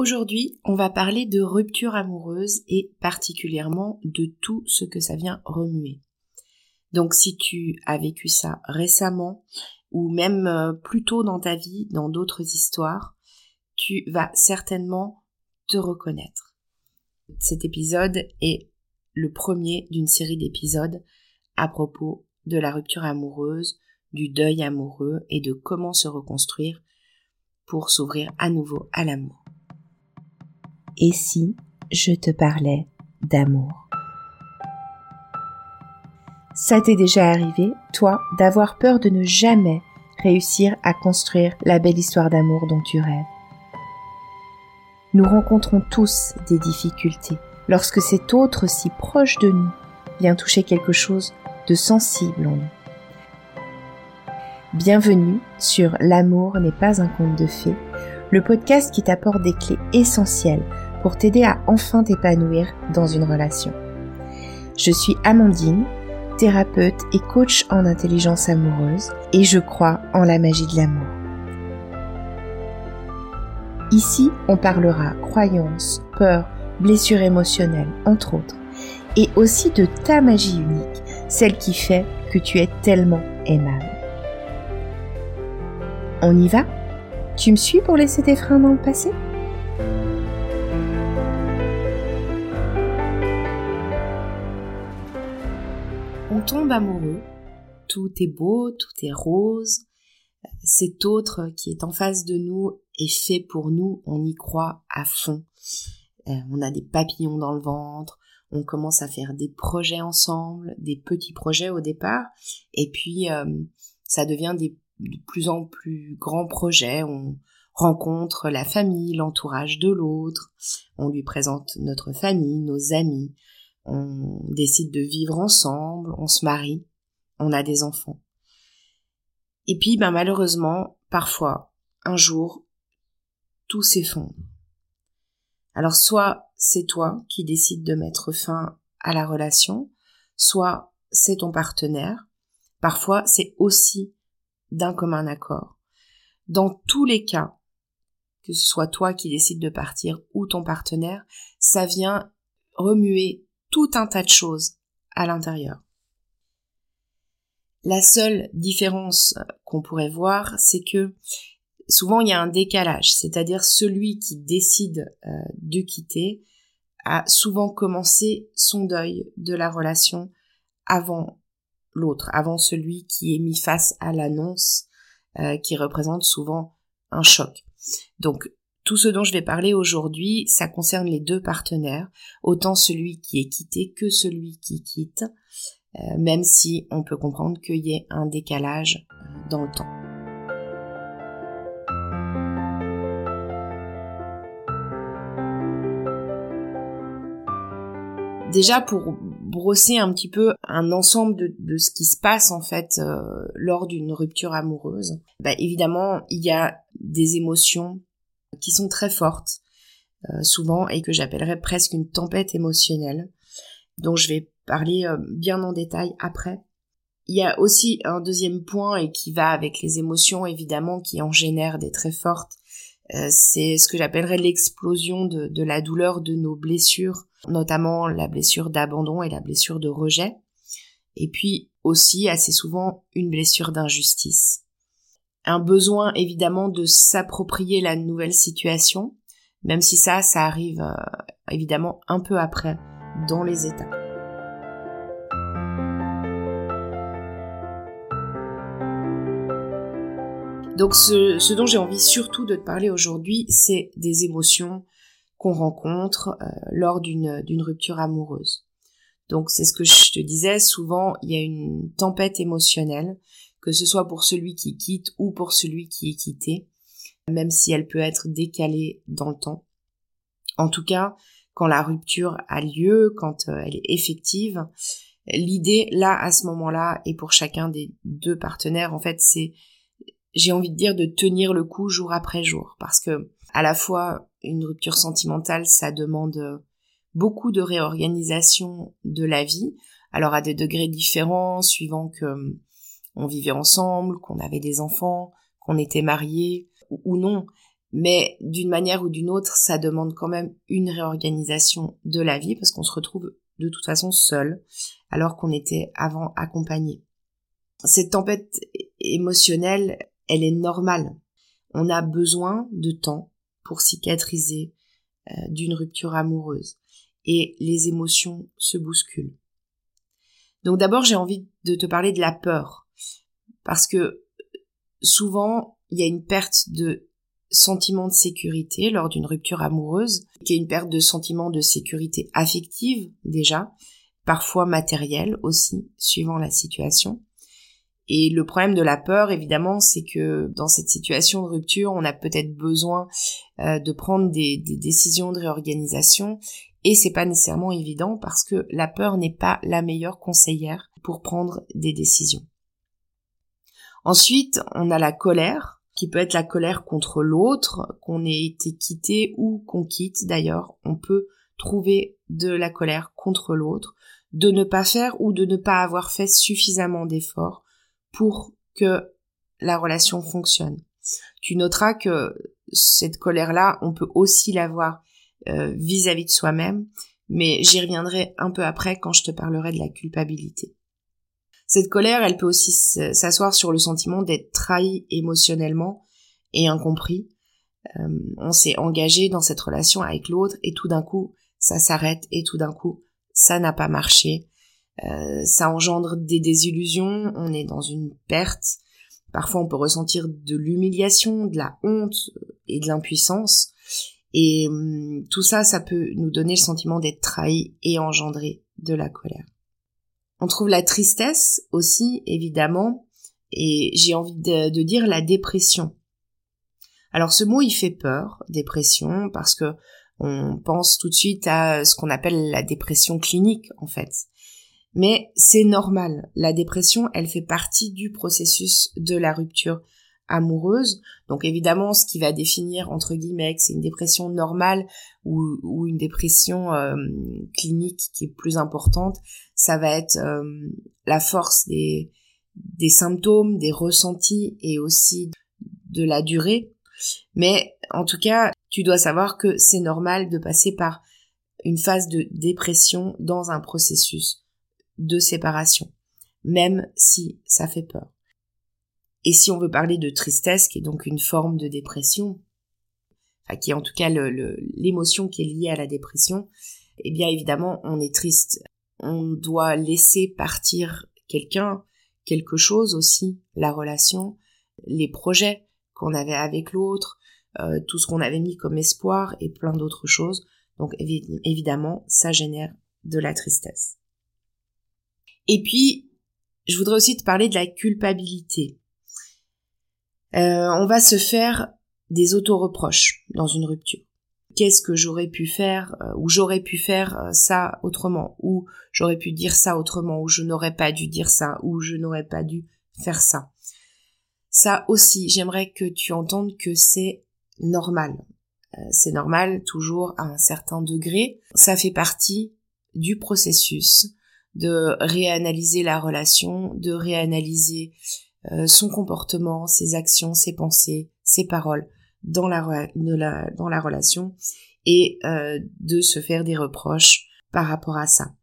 Aujourd'hui, on va parler de rupture amoureuse et particulièrement de tout ce que ça vient remuer. Donc si tu as vécu ça récemment ou même euh, plus tôt dans ta vie, dans d'autres histoires, tu vas certainement te reconnaître. Cet épisode est le premier d'une série d'épisodes à propos de la rupture amoureuse, du deuil amoureux et de comment se reconstruire pour s'ouvrir à nouveau à l'amour. Et si je te parlais d'amour? Ça t'est déjà arrivé, toi, d'avoir peur de ne jamais réussir à construire la belle histoire d'amour dont tu rêves? Nous rencontrons tous des difficultés lorsque cet autre si proche de nous vient toucher quelque chose de sensible en nous. Bienvenue sur L'amour n'est pas un conte de fées, le podcast qui t'apporte des clés essentielles pour t'aider à enfin t'épanouir dans une relation. Je suis Amandine, thérapeute et coach en intelligence amoureuse et je crois en la magie de l'amour. Ici, on parlera croyances, peurs, blessures émotionnelles, entre autres, et aussi de ta magie unique, celle qui fait que tu es tellement aimable. On y va? Tu me suis pour laisser tes freins dans le passé? Amoureux, tout est beau, tout est rose, cet autre qui est en face de nous est fait pour nous, on y croit à fond. Euh, on a des papillons dans le ventre, on commence à faire des projets ensemble, des petits projets au départ, et puis euh, ça devient des de plus en plus grands projets, on rencontre la famille, l'entourage de l'autre, on lui présente notre famille, nos amis, on décide de vivre ensemble, on se marie, on a des enfants. Et puis, ben, malheureusement, parfois, un jour, tout s'effondre. Alors, soit c'est toi qui décides de mettre fin à la relation, soit c'est ton partenaire, parfois c'est aussi d'un commun accord. Dans tous les cas, que ce soit toi qui décides de partir ou ton partenaire, ça vient remuer tout un tas de choses à l'intérieur. La seule différence qu'on pourrait voir, c'est que souvent il y a un décalage, c'est-à-dire celui qui décide euh, de quitter a souvent commencé son deuil de la relation avant l'autre, avant celui qui est mis face à l'annonce euh, qui représente souvent un choc. Donc tout ce dont je vais parler aujourd'hui, ça concerne les deux partenaires, autant celui qui est quitté que celui qui quitte, euh, même si on peut comprendre qu'il y ait un décalage euh, dans le temps. Déjà pour brosser un petit peu un ensemble de, ce qui se passe en fait euh, lors d'une rupture amoureuse, bah, évidemment il y a des émotions qui sont très fortes, euh, souvent, et que j'appellerais presque une tempête émotionnelle, dont je vais parler euh, bien en détail après. Il y a aussi un deuxième point, et qui va avec les émotions, évidemment, qui en génèrent des très fortes, euh, c'est ce que j'appellerais l'explosion de, de la douleur de nos blessures, notamment la blessure d'abandon et la blessure de rejet, et puis aussi assez souvent une blessure d'injustice un besoin évidemment de s'approprier la nouvelle situation, même si ça, ça arrive euh, évidemment un peu après dans les états. Donc ce, dont j'ai envie surtout de te parler aujourd'hui, c'est des émotions qu'on rencontre euh, lors d'une rupture amoureuse. Donc c'est ce que je te disais, souvent il y a une tempête émotionnelle que ce soit pour celui qui quitte ou pour celui qui est quitté, même si elle peut être décalée dans le temps. En tout cas, quand la rupture a lieu, quand euh, elle est effective, l'idée là à ce moment-là et pour chacun des deux partenaires en fait c'est j'ai envie de dire de tenir le coup jour après jour parce que à la fois une rupture sentimentale ça demande beaucoup de réorganisation de la vie alors à des degrés différents suivant que on vivait ensemble, qu'on avait des enfants, qu'on était mariés ou non. Mais d'une manière ou d'une autre, ça demande quand même une réorganisation de la vie parce qu'on se retrouve de toute façon seul alors qu'on était avant accompagné. Cette tempête émotionnelle, elle est normale. On a besoin de temps pour cicatriser euh, d'une rupture amoureuse et les émotions se bousculent. Donc d'abord, j'ai envie de te parler de la peur parce que souvent, il y a une perte de sentiment de sécurité lors d'une rupture amoureuse, qui est une perte de sentiment de sécurité affective déjà, parfois matérielle aussi, suivant la situation. Et le problème de la peur, évidemment, c'est que dans cette situation de rupture, on a peut-être besoin euh, de prendre des, des, décisions de réorganisation, et c'est pas nécessairement évident parce que la peur n'est pas la meilleure conseillère pour prendre des décisions. Ensuite, on a la colère, qui peut être la colère contre l'autre, qu'on ait été quitté ou qu'on quitte d'ailleurs. On peut trouver de la colère contre l'autre, de ne pas faire ou de ne pas avoir fait suffisamment d'efforts pour que la relation fonctionne. Tu noteras que cette colère-là, on peut aussi l'avoir euh, vis-à-vis de soi-même, mais j'y reviendrai un peu après quand je te parlerai de la culpabilité. Cette colère, elle peut aussi s'asseoir sur le sentiment d'être trahi émotionnellement et incompris. Euh, on s'est engagé dans cette relation avec l'autre et tout d'un coup, ça s'arrête et tout d'un coup, ça n'a pas marché. Euh, ça engendre des désillusions, on est dans une perte. Parfois, on peut ressentir de l'humiliation, de la honte et de l'impuissance. Et hum, tout ça, ça peut nous donner le sentiment d'être trahi et engendrer de la colère. On trouve la tristesse aussi, évidemment, et j'ai envie de, dire la dépression. Alors ce mot, il fait peur, dépression, parce que on pense tout de suite à ce qu'on appelle la dépression clinique, en fait. Mais c'est normal. La dépression, elle fait partie du processus de la rupture amoureuse. Donc évidemment, ce qui va définir entre guillemets c'est une dépression normale ou, une dépression euh, clinique qui est plus importante, ça va être euh, la force des symptômes, des ressentis et aussi de la durée. Mais en tout cas, tu dois savoir que c'est normal de passer par une phase de dépression dans un processus de séparation, même si ça fait peur. Et si on veut parler de tristesse, qui est donc une forme de dépression, enfin, qui est en tout cas l'émotion qui est liée à la dépression, eh bien évidemment on est triste. On doit laisser partir quelqu'un, quelque chose aussi, la relation, les projets qu'on avait avec l'autre, euh, tout ce qu'on avait mis comme espoir et plein d'autres choses. Donc évidemment, ça génère de la tristesse. Et puis, je voudrais aussi te parler de la culpabilité. Euh, on va se faire des auto-reproches dans une rupture. Qu'est-ce que j'aurais pu faire euh, ou j'aurais pu faire euh, ça autrement ou j'aurais pu dire ça autrement ou je n'aurais pas dû dire ça ou je n'aurais pas dû faire ça. Ça aussi, j'aimerais que tu entendes que c'est normal. c'est normal toujours à un certain degré. Ça fait partie du processus de réanalyser la relation, de réanalyser euh, son comportement, ses actions, ses pensées, ses paroles dans la, dans la relation et euh, de se faire des reproches par rapport à ça.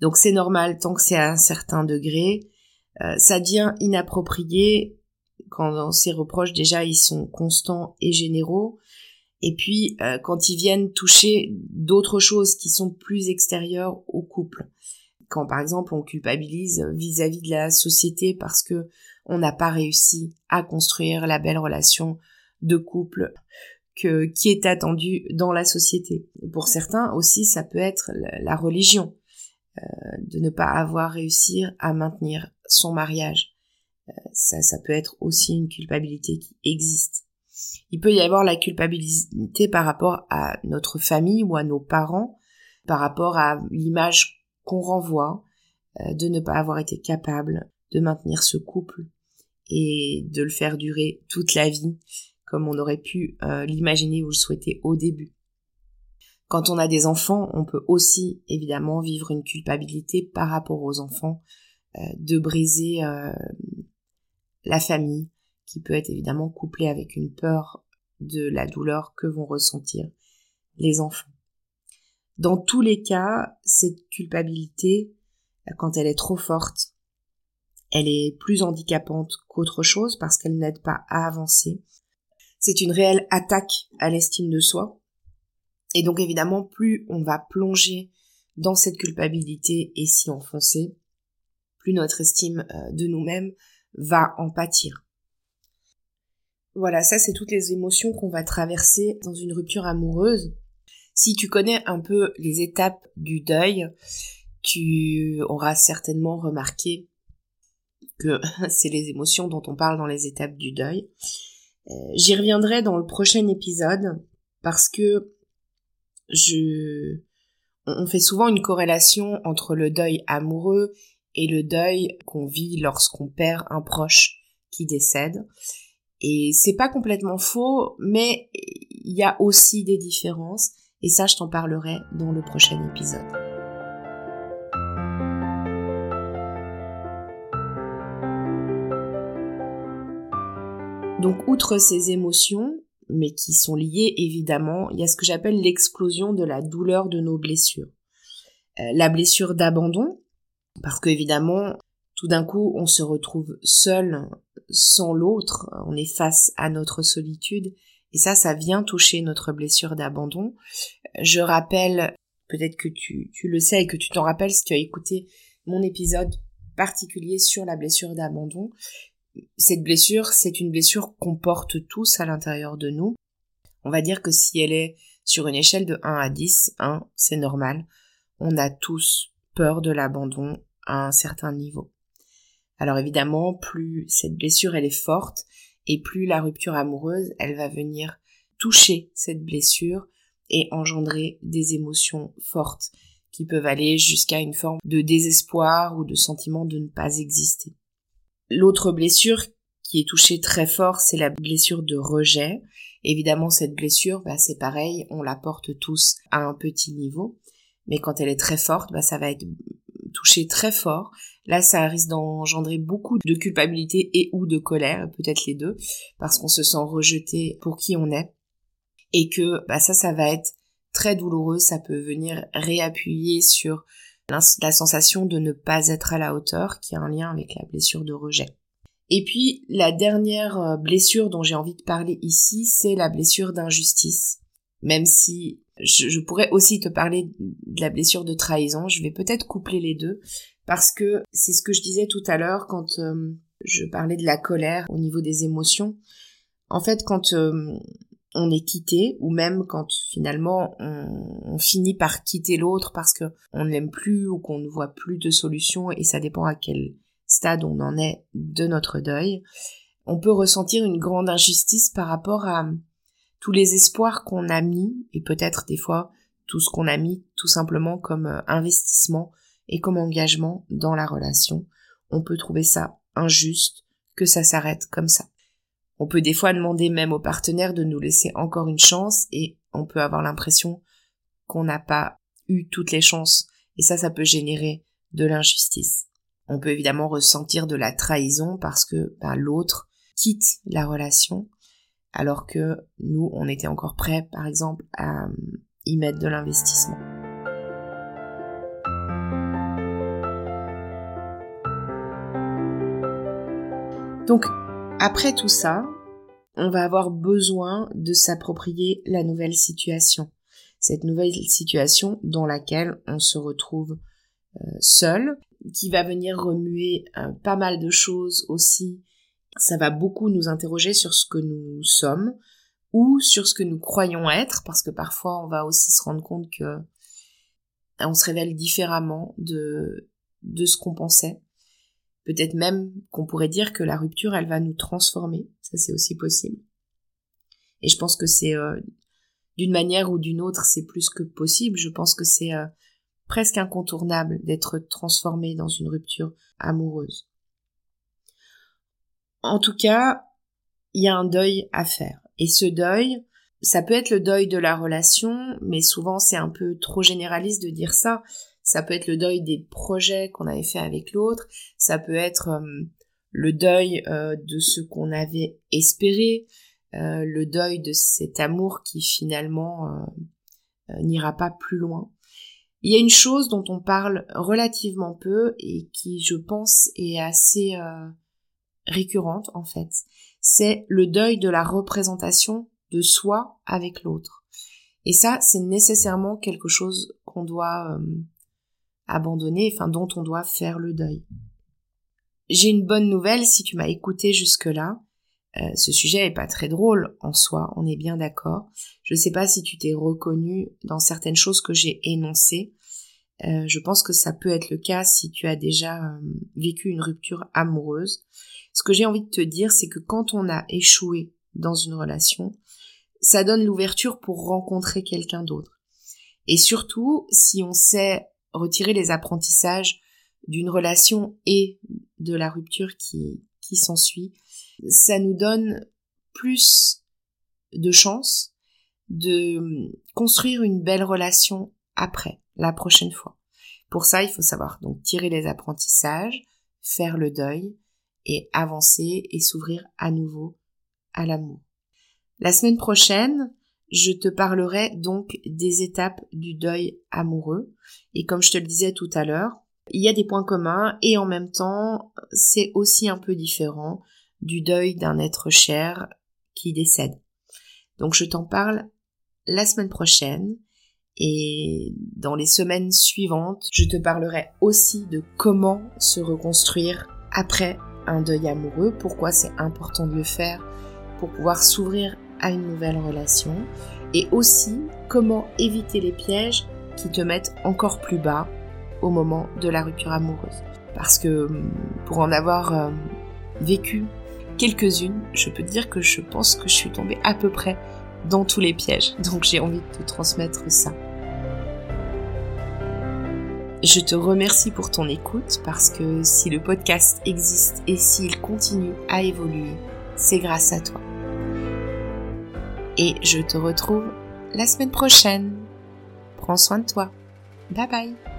Donc c'est normal tant que c'est à un certain degré. Euh, ça devient inapproprié quand ces reproches déjà ils sont constants et généraux. Et puis quand ils viennent toucher d'autres choses qui sont plus extérieures au couple quand par exemple on culpabilise vis-à-vis de la société parce que on n'a pas réussi à construire la belle relation de couple que, qui est attendue dans la société. Pour certains aussi, ça peut être la religion, euh, de ne pas avoir réussi à maintenir son mariage. Euh, ça, ça peut être aussi une culpabilité qui existe. Il peut y avoir la culpabilité par rapport à notre famille ou à nos parents, par rapport à l'image qu'on renvoie euh, de ne pas avoir été capable de maintenir ce couple et de le faire durer toute la vie comme on aurait pu euh, l'imaginer ou le souhaiter au début. Quand on a des enfants, on peut aussi évidemment vivre une culpabilité par rapport aux enfants, euh, de briser la famille, qui peut être évidemment couplée avec une peur de la douleur que vont ressentir les enfants. Dans tous les cas, cette culpabilité, quand elle est trop forte, elle est plus handicapante qu'autre chose parce qu'elle n'aide pas à avancer. C'est une réelle attaque à l'estime de soi. Et donc évidemment, plus on va plonger dans cette culpabilité et s'y enfoncer, plus notre estime euh, de nous-mêmes va en pâtir. Voilà, ça c'est toutes les émotions qu'on va traverser dans une rupture amoureuse. Si tu connais un peu les étapes du deuil, tu auras certainement remarqué que c'est les émotions dont on parle dans les étapes du deuil. Euh, j'y reviendrai dans le prochain épisode parce que je on fait souvent une corrélation entre le deuil amoureux et le deuil qu'on vit lorsqu'on perd un proche qui décède. Et c'est pas complètement faux, mais il y a aussi des différences, et ça je t'en parlerai dans le prochain épisode. Donc outre ces émotions, mais qui sont liées évidemment, il y a ce que j'appelle l'explosion de la douleur de nos blessures. Euh, la blessure d'abandon, parce que évidemment, tout d'un coup, on se retrouve seul, sans l'autre, on est face à notre solitude, et ça, ça vient toucher notre blessure d'abandon. Je rappelle, peut-être que tu, tu le sais et que tu t'en rappelles si tu as écouté mon épisode particulier sur la blessure d'abandon. Cette blessure, c'est une blessure qu'on porte tous à l'intérieur de nous. On va dire que si elle est sur une échelle de 1 à 10, 1, c'est normal. On a tous peur de l'abandon à un certain niveau. Alors évidemment, plus cette blessure elle est forte et plus la rupture amoureuse elle va venir toucher cette blessure et engendrer des émotions fortes qui peuvent aller jusqu'à une forme de désespoir ou de sentiment de ne pas exister. L'autre blessure qui est touchée très fort, c'est la blessure de rejet. Évidemment, cette blessure, bah, c'est pareil, on la porte tous à un petit niveau, mais quand elle est très forte, bah, ça va être touché très fort. Là, ça risque d'engendrer beaucoup de culpabilité et ou de colère, peut-être les deux, parce qu'on se sent rejeté pour qui on est. Et que bah, ça, ça va être très douloureux, ça peut venir réappuyer sur la sensation de ne pas être à la hauteur, qui a un lien avec la blessure de rejet. Et puis, la dernière euh, blessure dont j'ai envie de parler ici, c'est la blessure d'injustice. Même si je, pourrais aussi te parler de la blessure de trahison. Je vais peut-être coupler les deux parce que c'est ce que je disais tout à l'heure quand euh, je parlais de la colère au niveau des émotions. En fait, quand euh, on est quitté ou même quand finalement on, finit par quitter l'autre parce que on ne l'aime plus ou qu'on ne voit plus de solution et ça dépend à quel stade on en est de notre deuil, on peut ressentir une grande injustice par rapport à tous les espoirs qu'on a mis, et peut-être des fois tout ce qu'on a mis tout simplement comme euh, investissement et comme engagement dans la relation, on peut trouver ça injuste que ça s'arrête comme ça. On peut des fois demander même au partenaire de nous laisser encore une chance et on peut avoir l'impression qu'on n'a pas eu toutes les chances et ça, ça peut générer de l'injustice. On peut évidemment ressentir de la trahison parce que ben, l'autre quitte la relation alors que nous, on était encore prêts, par exemple, à euh, y mettre de l'investissement. Donc, après tout ça, on va avoir besoin de s'approprier la nouvelle situation. Cette nouvelle situation dans laquelle on se retrouve euh, seul, qui va venir remuer euh, pas mal de choses aussi ça va beaucoup nous interroger sur ce que nous sommes ou sur ce que nous croyons être, parce que parfois on va aussi se rendre compte que on se révèle différemment de, de ce qu'on pensait. Peut-être même qu'on pourrait dire que la rupture, elle va nous transformer. Ça, c'est aussi possible. Et je pense que c'est euh, d'une manière ou d'une autre, c'est plus que possible. Je pense que c'est euh, presque incontournable d'être transformé dans une rupture amoureuse. En tout cas, il y a un deuil à faire. Et ce deuil, ça peut être le deuil de la relation, mais souvent c'est un peu trop généraliste de dire ça. Ça peut être le deuil des projets qu'on avait fait avec l'autre. Ça peut être euh, le deuil euh, de ce qu'on avait espéré. euh, le deuil de cet amour qui finalement n'ira pas plus loin. Il y a une chose dont on parle relativement peu et qui, je pense, est assez récurrente en fait. C'est le deuil de la représentation de soi avec l'autre. Et ça, c'est nécessairement quelque chose qu'on doit abandonner, enfin dont on doit faire le deuil. J'ai une bonne nouvelle si tu m'as écouté jusque-là. Euh, ce sujet est pas très drôle en soi, on est bien d'accord. Je sais pas si tu t'es reconnu dans certaines choses que j'ai énoncées. Euh, je pense que ça peut être le cas si tu as déjà euh, vécu une rupture amoureuse. Ce que j'ai envie de te dire, c'est que quand on a échoué dans une relation, ça donne l'ouverture pour rencontrer quelqu'un d'autre. Et surtout, si on sait retirer les apprentissages d'une relation et de la rupture qui, qui s'ensuit, ça nous donne plus de chances de construire une belle relation après, la prochaine fois. Pour ça, il faut savoir donc tirer les apprentissages, faire le deuil et avancer et s'ouvrir à nouveau à l'amour. La semaine prochaine, je te parlerai donc des étapes du deuil amoureux. Et comme je te le disais tout à l'heure, il y a des points communs et en même temps, c'est aussi un peu différent du deuil d'un être cher qui décède. Donc je t'en parle la semaine prochaine et dans les semaines suivantes, je te parlerai aussi de comment se reconstruire après un deuil amoureux, pourquoi c'est important de le faire pour pouvoir s'ouvrir à une nouvelle relation et aussi comment éviter les pièges qui te mettent encore plus bas au moment de la rupture amoureuse. Parce que hum, pour en avoir euh, vécu quelques-unes, je peux te dire que je pense que je suis tombée à peu près dans tous les pièges. Donc j'ai envie de te transmettre ça. Je te remercie pour ton écoute parce que si le podcast existe et s'il continue à évoluer, c'est grâce à toi et je te retrouve la semaine prochaine. Prends soin de toi. Bye bye.